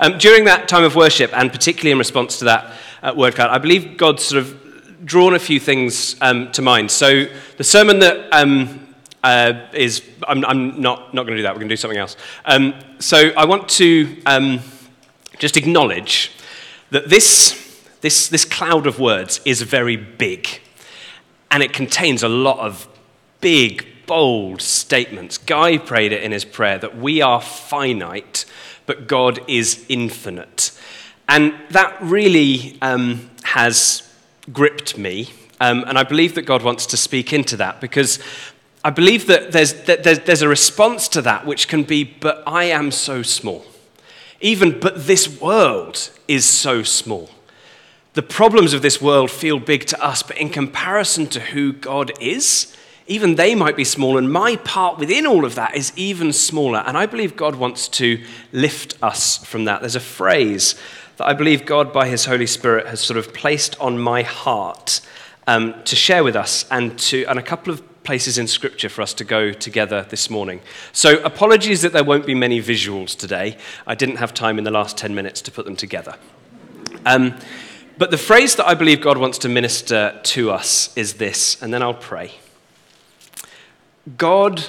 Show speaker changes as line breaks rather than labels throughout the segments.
Um, during that time of worship, and particularly in response to that uh, word cloud, I believe God sort of drawn a few things um, to mind. So the sermon that um, uh, is, I'm, I'm, not, not going to do that, we're going to do something else. Um, so I want to um, just acknowledge that this, this, this cloud of words is very big, and it contains a lot of big, bold statements. Guy prayed it in his prayer that we are finite, but God is infinite. And that really um, has gripped me. Um, and I believe that God wants to speak into that because I believe that there's, that there's, there's a response to that which can be, but I am so small. Even, but this world is so small. The problems of this world feel big to us, but in comparison to who God is, even they might be small, and my part within all of that is even smaller. And I believe God wants to lift us from that. There's a phrase that I believe God, by His Holy Spirit, has sort of placed on my heart um, to share with us, and, to, and a couple of places in Scripture for us to go together this morning. So, apologies that there won't be many visuals today. I didn't have time in the last 10 minutes to put them together. Um, but the phrase that I believe God wants to minister to us is this, and then I'll pray. God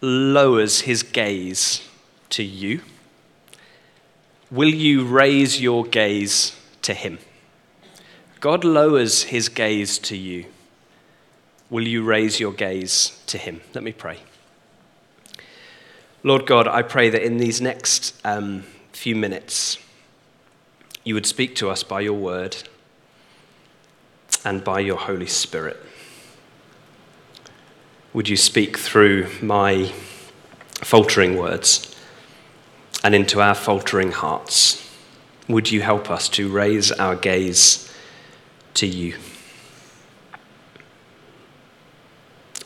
lowers his gaze to you. Will you raise your gaze to him? God lowers his gaze to you. Will you raise your gaze to him? Let me pray. Lord God, I pray that in these next um, few minutes, you would speak to us by your word and by your Holy Spirit. Would you speak through my faltering words and into our faltering hearts? Would you help us to raise our gaze to you?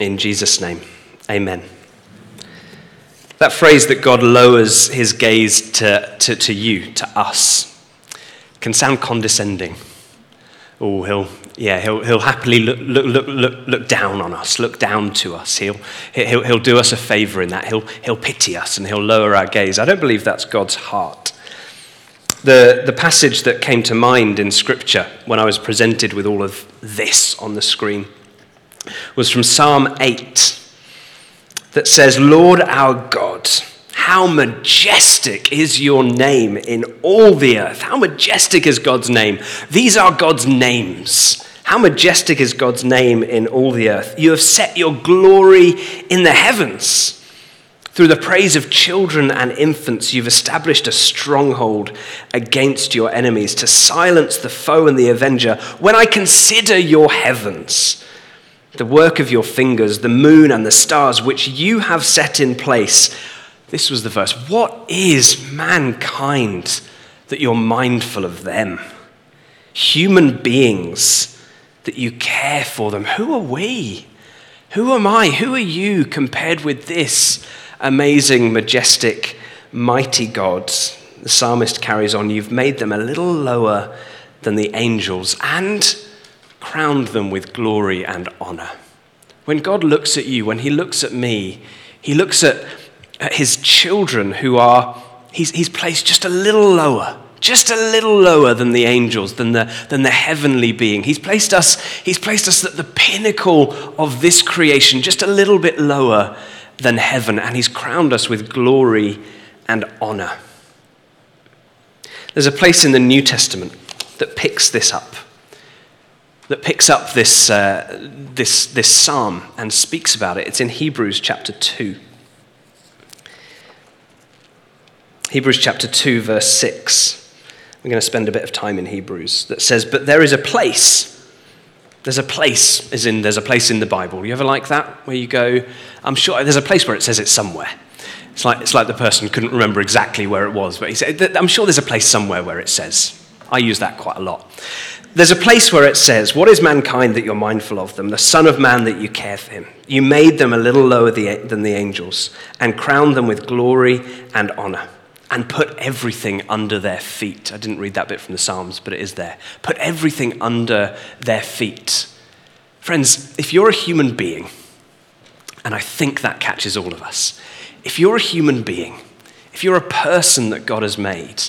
In Jesus' name, amen. That phrase that God lowers his gaze to, to, to you, to us, can sound condescending. Oh, he'll, yeah, he'll, he'll happily look, look, look, look, down on us, look down to us. He'll, he'll, he'll do us a favor in that. He'll, he'll pity us and he'll lower our gaze. I don't believe that's God's heart. The, the passage that came to mind in Scripture when I was presented with all of this on the screen was from Psalm 8 that says, Lord our God, how majestic is your name in all the earth. How majestic is God's name. These are God's names. How majestic is God's name in all the earth. You have set your glory in the heavens. Through the praise of children and infants, you've established a stronghold against your enemies to silence the foe and the avenger. When I consider your heavens, the work of your fingers, the moon and the stars, which you have set in place, this was the verse. What is mankind that you're mindful of them? Human beings that you care for them. Who are we? Who am I? Who are you compared with this amazing, majestic, mighty God? The psalmist carries on You've made them a little lower than the angels and crowned them with glory and honor. When God looks at you, when He looks at me, He looks at his children who are, he's, he's placed just a little lower, just a little lower than the angels, than the, than the heavenly being. He's placed, us, he's placed us at the pinnacle of this creation, just a little bit lower than heaven, and he's crowned us with glory and honor. There's a place in the New Testament that picks this up, that picks up this, uh, this, this psalm and speaks about it. It's in Hebrews chapter 2. Hebrews chapter 2, verse 6. We're going to spend a bit of time in Hebrews that says, But there is a place. There's a place, as in there's a place in the Bible. You ever like that? Where you go, I'm sure there's a place where it says it's somewhere. It's like, it's like the person couldn't remember exactly where it was, but he said, I'm sure there's a place somewhere where it says. I use that quite a lot. There's a place where it says, What is mankind that you're mindful of them? The Son of Man that you care for him. You made them a little lower than the angels and crowned them with glory and honor and put everything under their feet. I didn't read that bit from the Psalms, but it is there. Put everything under their feet. Friends, if you're a human being, and I think that catches all of us, if you're a human being, if you're a person that God has made,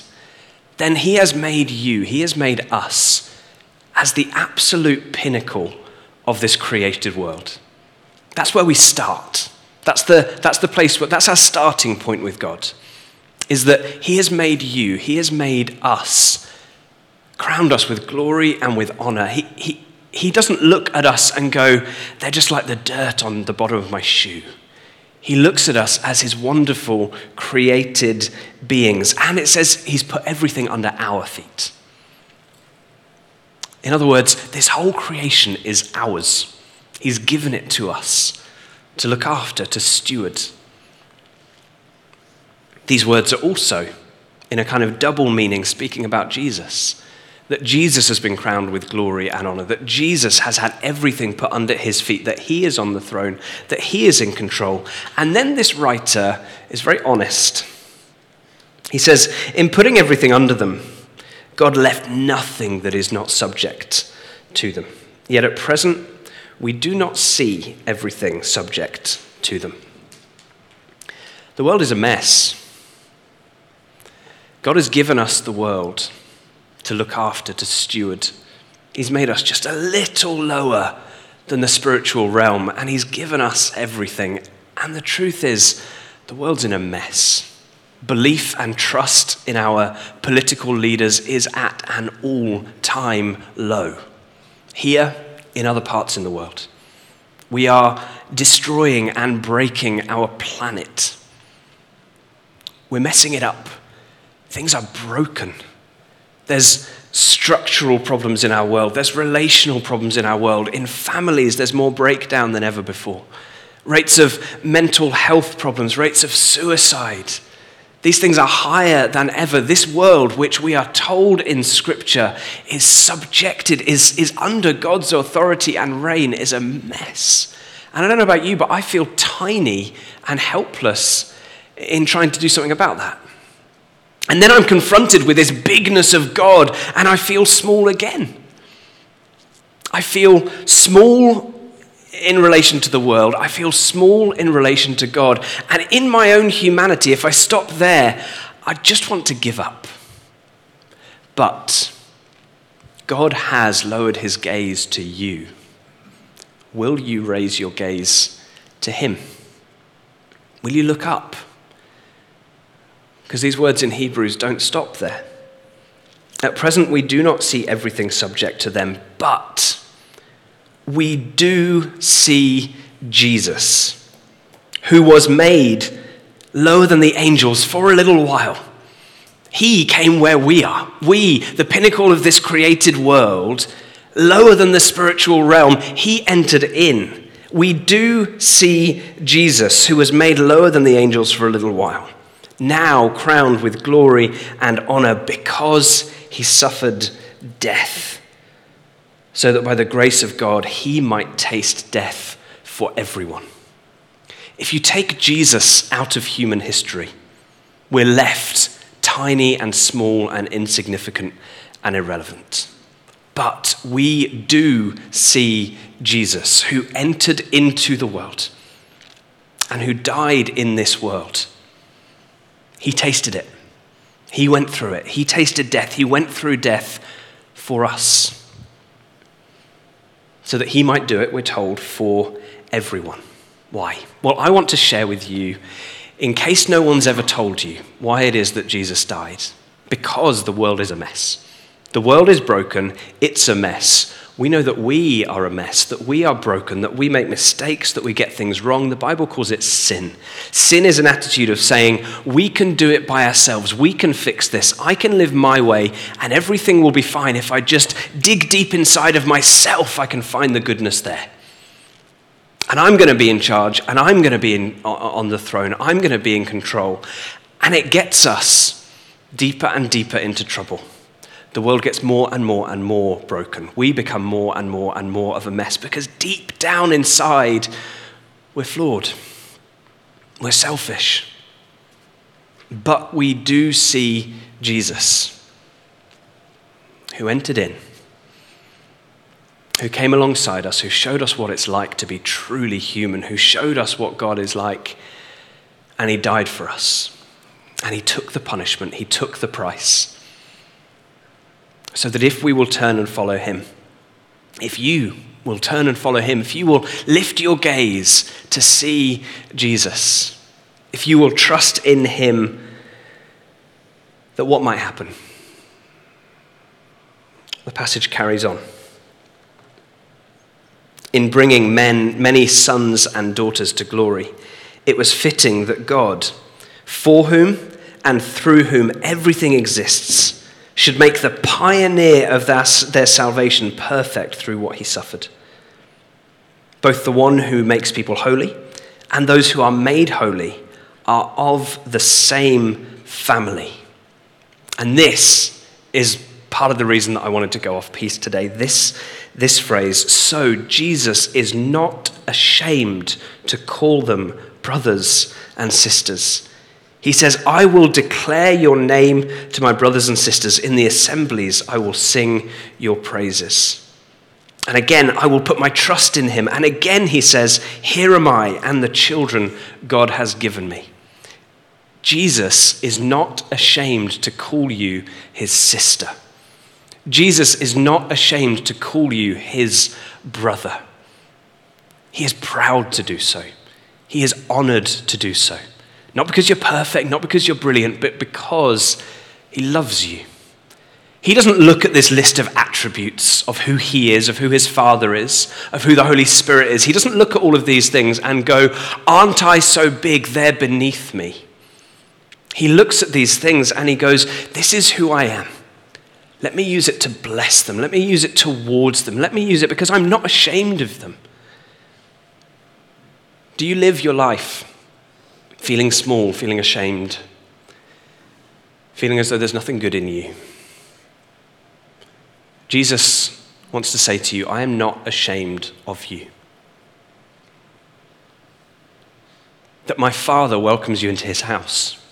then he has made you, he has made us as the absolute pinnacle of this created world. That's where we start. That's the, that's the place where, that's our starting point with God, is that he has made you, he has made us, crowned us with glory and with honor. He, he, he doesn't look at us and go, they're just like the dirt on the bottom of my shoe. He looks at us as his wonderful created beings. And it says he's put everything under our feet. In other words, this whole creation is ours. He's given it to us to look after, to steward. These words are also, in a kind of double meaning, speaking about Jesus that Jesus has been crowned with glory and honor, that Jesus has had everything put under his feet, that he is on the throne, that he is in control. And then this writer is very honest. He says, In putting everything under them, God left nothing that is not subject to them. Yet at present, we do not see everything subject to them. The world is a mess. God has given us the world to look after, to steward. He's made us just a little lower than the spiritual realm, and He's given us everything. And the truth is, the world's in a mess. Belief and trust in our political leaders is at an all time low. Here, in other parts in the world, we are destroying and breaking our planet. We're messing it up. Things are broken. There's structural problems in our world. There's relational problems in our world. In families, there's more breakdown than ever before. Rates of mental health problems, rates of suicide. These things are higher than ever. This world, which we are told in Scripture is subjected, is, is under God's authority and reign, is a mess. And I don't know about you, but I feel tiny and helpless in trying to do something about that. And then I'm confronted with this bigness of God, and I feel small again. I feel small in relation to the world. I feel small in relation to God. And in my own humanity, if I stop there, I just want to give up. But God has lowered his gaze to you. Will you raise your gaze to him? Will you look up? Because these words in Hebrews don't stop there. At present, we do not see everything subject to them, but we do see Jesus, who was made lower than the angels for a little while. He came where we are. We, the pinnacle of this created world, lower than the spiritual realm, he entered in. We do see Jesus, who was made lower than the angels for a little while now crowned with glory and honor because he suffered death, so that by the grace of God he might taste death for everyone. If you take Jesus out of human history, we're left tiny and small and insignificant and irrelevant. But we do see Jesus who entered into the world and who died in this world he tasted it. He went through it. He tasted death. He went through death for us. So that he might do it, we're told, for everyone. Why? Well, I want to share with you, in case no one's ever told you, why it is that Jesus died. Because the world is a mess. The world is broken, it's a mess we know that we are a mess, that we are broken, that we make mistakes, that we get things wrong. The Bible calls it sin. Sin is an attitude of saying, we can do it by ourselves, we can fix this, I can live my way, and everything will be fine. If I just dig deep inside of myself, I can find the goodness there. And I'm going to be in charge, and I'm going to be in, on the throne, I'm going to be in control. And it gets us deeper and deeper into trouble the world gets more and more and more broken. We become more and more and more of a mess because deep down inside, we're flawed. We're selfish. But we do see Jesus, who entered in, who came alongside us, who showed us what it's like to be truly human, who showed us what God is like, and he died for us. And he took the punishment, he took the price So that if we will turn and follow him, if you will turn and follow him, if you will lift your gaze to see Jesus, if you will trust in him, that what might happen? The passage carries on. In bringing men, many sons and daughters to glory, it was fitting that God, for whom and through whom everything exists, should make the pioneer of their, salvation perfect through what he suffered. Both the one who makes people holy and those who are made holy are of the same family. And this is part of the reason that I wanted to go off piece today. This, this phrase, so Jesus is not ashamed to call them brothers and sisters. He says, I will declare your name to my brothers and sisters. In the assemblies, I will sing your praises. And again, I will put my trust in him. And again, he says, Here am I and the children God has given me. Jesus is not ashamed to call you his sister. Jesus is not ashamed to call you his brother. He is proud to do so. He is honored to do so. Not because you're perfect, not because you're brilliant, but because he loves you. He doesn't look at this list of attributes of who he is, of who his father is, of who the Holy Spirit is. He doesn't look at all of these things and go, Aren't I so big? They're beneath me. He looks at these things and he goes, This is who I am. Let me use it to bless them. Let me use it towards them. Let me use it because I'm not ashamed of them. Do you live your life feeling small, feeling ashamed, feeling as though there's nothing good in you? Jesus wants to say to you, I am not ashamed of you. That my Father welcomes you into his house.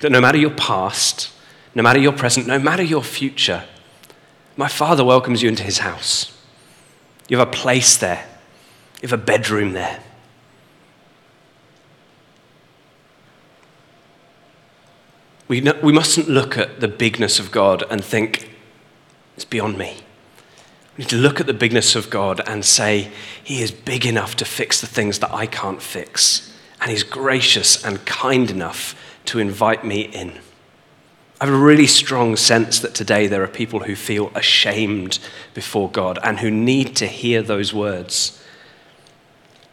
That no matter your past, no matter your present, no matter your future, my Father welcomes you into his house. You have a place there, you have a bedroom there. We, no, we mustn't look at the bigness of God and think, it's beyond me. We need to look at the bigness of God and say, He is big enough to fix the things that I can't fix. And He's gracious and kind enough to invite me in. I have a really strong sense that today there are people who feel ashamed before God and who need to hear those words.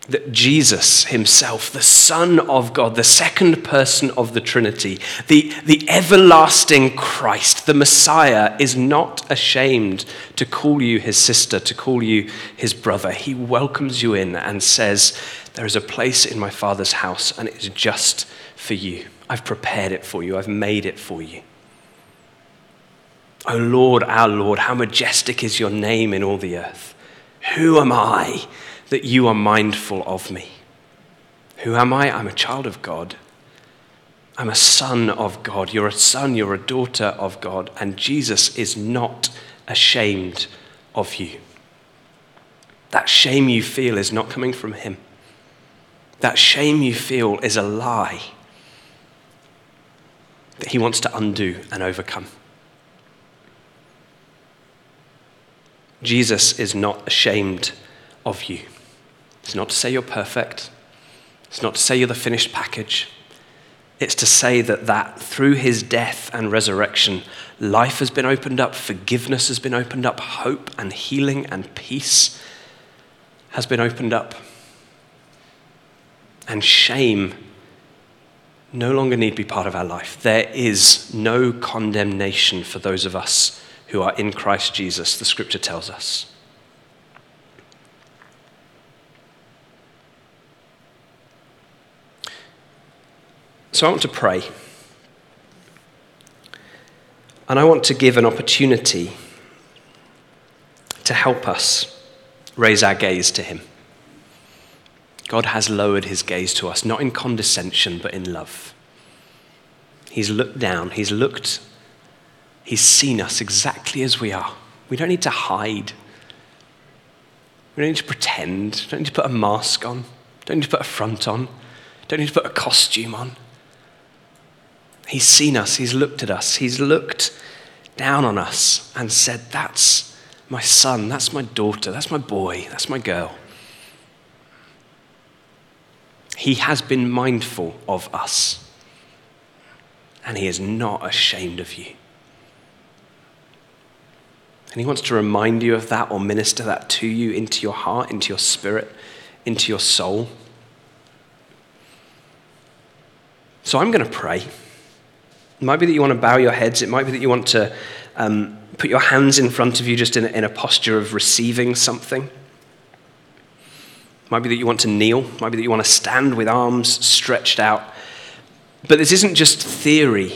That Jesus himself, the Son of God, the second person of the Trinity, the, the everlasting Christ, the Messiah, is not ashamed to call you his sister, to call you his brother. He welcomes you in and says, There is a place in my Father's house, and it is just for you. I've prepared it for you, I've made it for you. O oh Lord, our Lord, how majestic is your name in all the earth. Who am I that you are mindful of me? Who am I? I'm a child of God. I'm a son of God. You're a son, you're a daughter of God, and Jesus is not ashamed of you. That shame you feel is not coming from Him. That shame you feel is a lie that he wants to undo and overcome. Jesus is not ashamed of you. It's not to say you're perfect. It's not to say you're the finished package. It's to say that, that through his death and resurrection, life has been opened up, forgiveness has been opened up, hope and healing and peace has been opened up. And shame no longer need be part of our life. There is no condemnation for those of us who are in Christ Jesus, the scripture tells us. So I want to pray. And I want to give an opportunity to help us raise our gaze to Him. God has lowered his gaze to us, not in condescension, but in love. He's looked down, he's looked, he's seen us exactly as we are. We don't need to hide. We don't need to pretend. We don't need to put a mask on. We don't need to put a front on. We don't need to put a costume on. He's seen us, he's looked at us, he's looked down on us and said, That's my son, that's my daughter, that's my boy, that's my girl. He has been mindful of us, and He is not ashamed of you. And He wants to remind you of that or minister that to you into your heart, into your spirit, into your soul. So I'm going to pray. It might be that you want to bow your heads. It might be that you want to um, put your hands in front of you just in in a posture of receiving something. It might be that you want to kneel. It might be that you want to stand with arms stretched out. But this isn't just theory.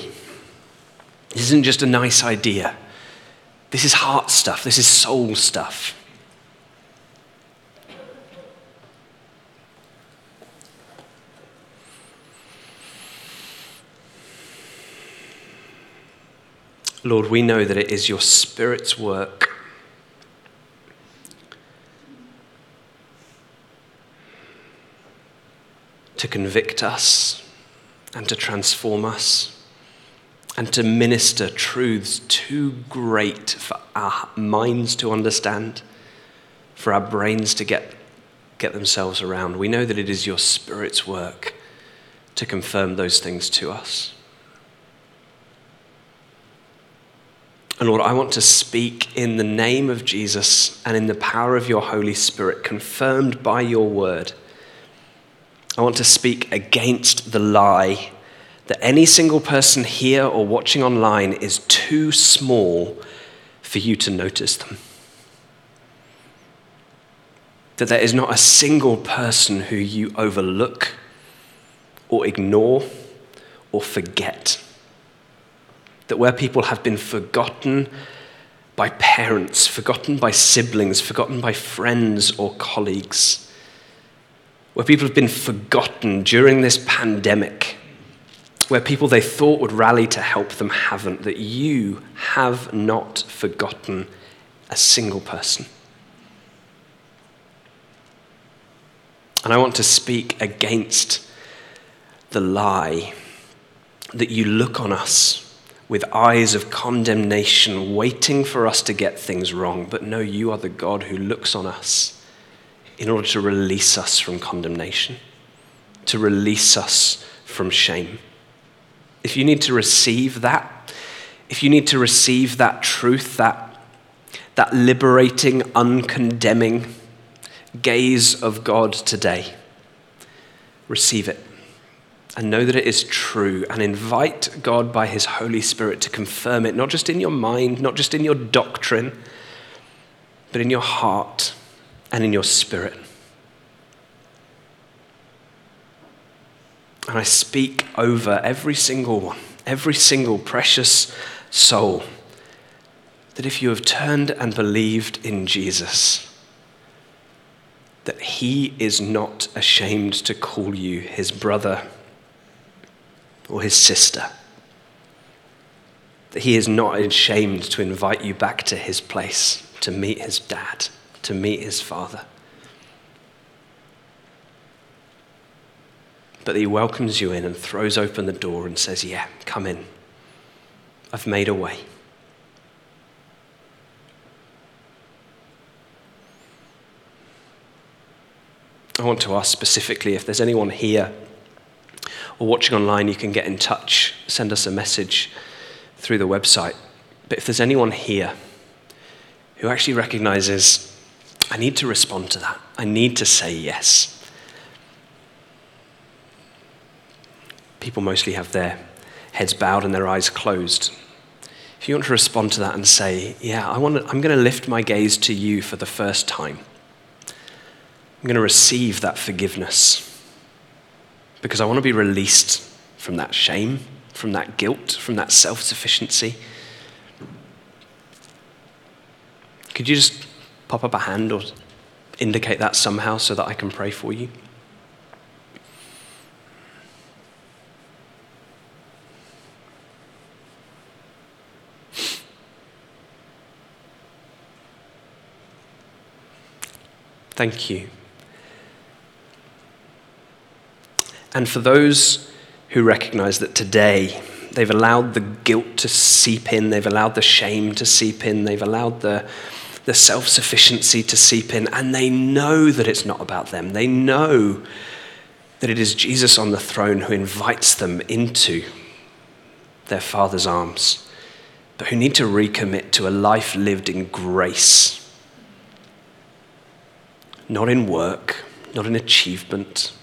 This isn't just a nice idea. This is heart stuff. This is soul stuff. Lord, we know that it is your Spirit's work. To convict us and to transform us and to minister truths too great for our minds to understand, for our brains to get, get themselves around. We know that it is your Spirit's work to confirm those things to us. And Lord, I want to speak in the name of Jesus and in the power of your Holy Spirit, confirmed by your word. I want to speak against the lie that any single person here or watching online is too small for you to notice them. That there is not a single person who you overlook or ignore or forget that where people have been forgotten by parents, forgotten by siblings, forgotten by friends or colleagues, where people have been forgotten during this pandemic, where people they thought would rally to help them haven't, that you have not forgotten a single person. And I want to speak against the lie that you look on us with eyes of condemnation, waiting for us to get things wrong. But no, you are the God who looks on us in order to release us from condemnation, to release us from shame. If you need to receive that, if you need to receive that truth, that, that liberating, uncondemning gaze of God today, receive it and know that it is true and invite God by His Holy Spirit to confirm it, not just in your mind, not just in your doctrine, but in your heart and in your spirit. And I speak over every single one, every single precious soul, that if you have turned and believed in Jesus, that He is not ashamed to call you His brother or his sister. That he is not ashamed to invite you back to his place, to meet his dad, to meet his father. But he welcomes you in and throws open the door and says, Yeah, come in. I've made a way. I want to ask specifically if there's anyone here or watching online, you can get in touch, send us a message through the website. But if there's anyone here who actually recognizes, I need to respond to that, I need to say yes. People mostly have their heads bowed and their eyes closed. If you want to respond to that and say, Yeah, I want to, I'm going to lift my gaze to you for the first time, I'm going to receive that forgiveness because I want to be released from that shame, from that guilt, from that self sufficiency. Could you just pop up a hand or indicate that somehow so that I can pray for you? Thank you. And for those who recognize that today They've allowed the guilt to seep in, they've allowed the shame to seep in, they've allowed the, the self sufficiency to seep in, and they know that it's not about them. They know that it is Jesus on the throne who invites them into their Father's arms, but who need to recommit to a life lived in grace, not in work, not in achievement.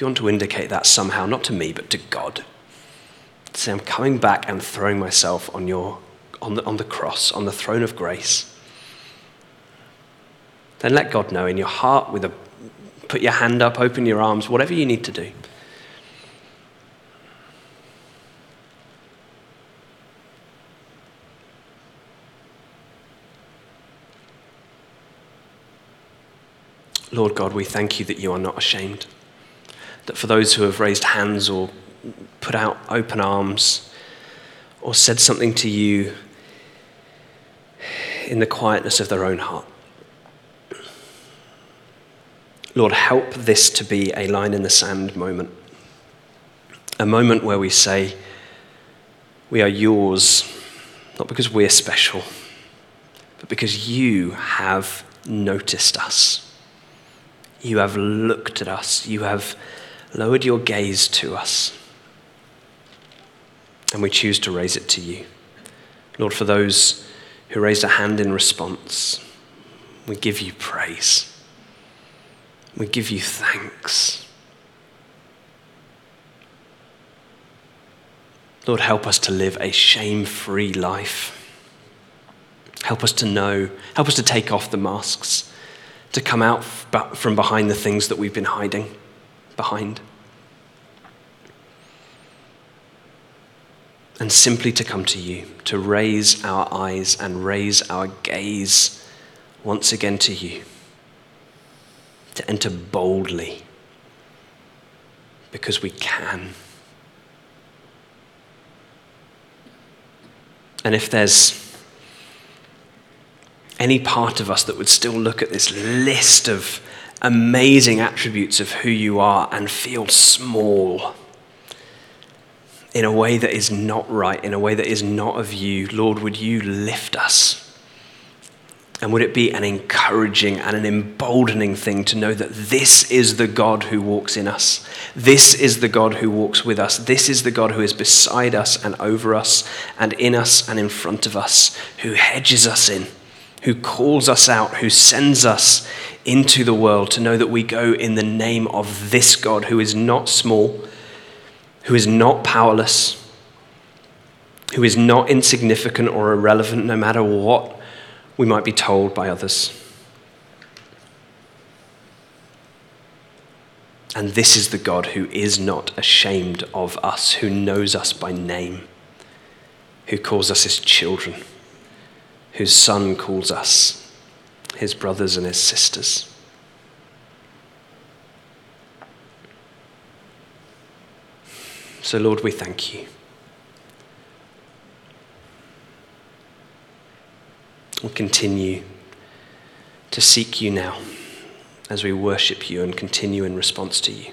You want to indicate that somehow, not to me, but to God, say, I'm coming back and throwing myself on, your, on, the, on the cross, on the throne of grace. Then let God know in your heart with a put your hand up, open your arms, whatever you need to do. Lord God, we thank you that you are not ashamed. That for those who have raised hands or put out open arms or said something to you in the quietness of their own heart, Lord, help this to be a line in the sand moment. A moment where we say, We are yours, not because we're special, but because you have noticed us. You have looked at us. You have lowered your gaze to us. And we choose to raise it to you. Lord, for those who raised a hand in response, we give you praise. We give you thanks. Lord, help us to live a shame free life. Help us to know, help us to take off the masks to come out from behind the things that we've been hiding behind. And simply to come to you, to raise our eyes and raise our gaze once again to you, to enter boldly because we can. And if there's any part of us that would still look at this list of amazing attributes of who you are and feel small in a way that is not right, in a way that is not of you, Lord, would you lift us? And would it be an encouraging and an emboldening thing to know that this is the God who walks in us? This is the God who walks with us. This is the God who is beside us and over us and in us and in front of us, who hedges us in who calls us out, who sends us into the world to know that we go in the name of this God who is not small, who is not powerless, who is not insignificant or irrelevant no matter what we might be told by others. And this is the God who is not ashamed of us, who knows us by name, who calls us his children whose Son calls us his brothers and his sisters. So, Lord, we thank you. We'll continue to seek you now as we worship you and continue in response to you.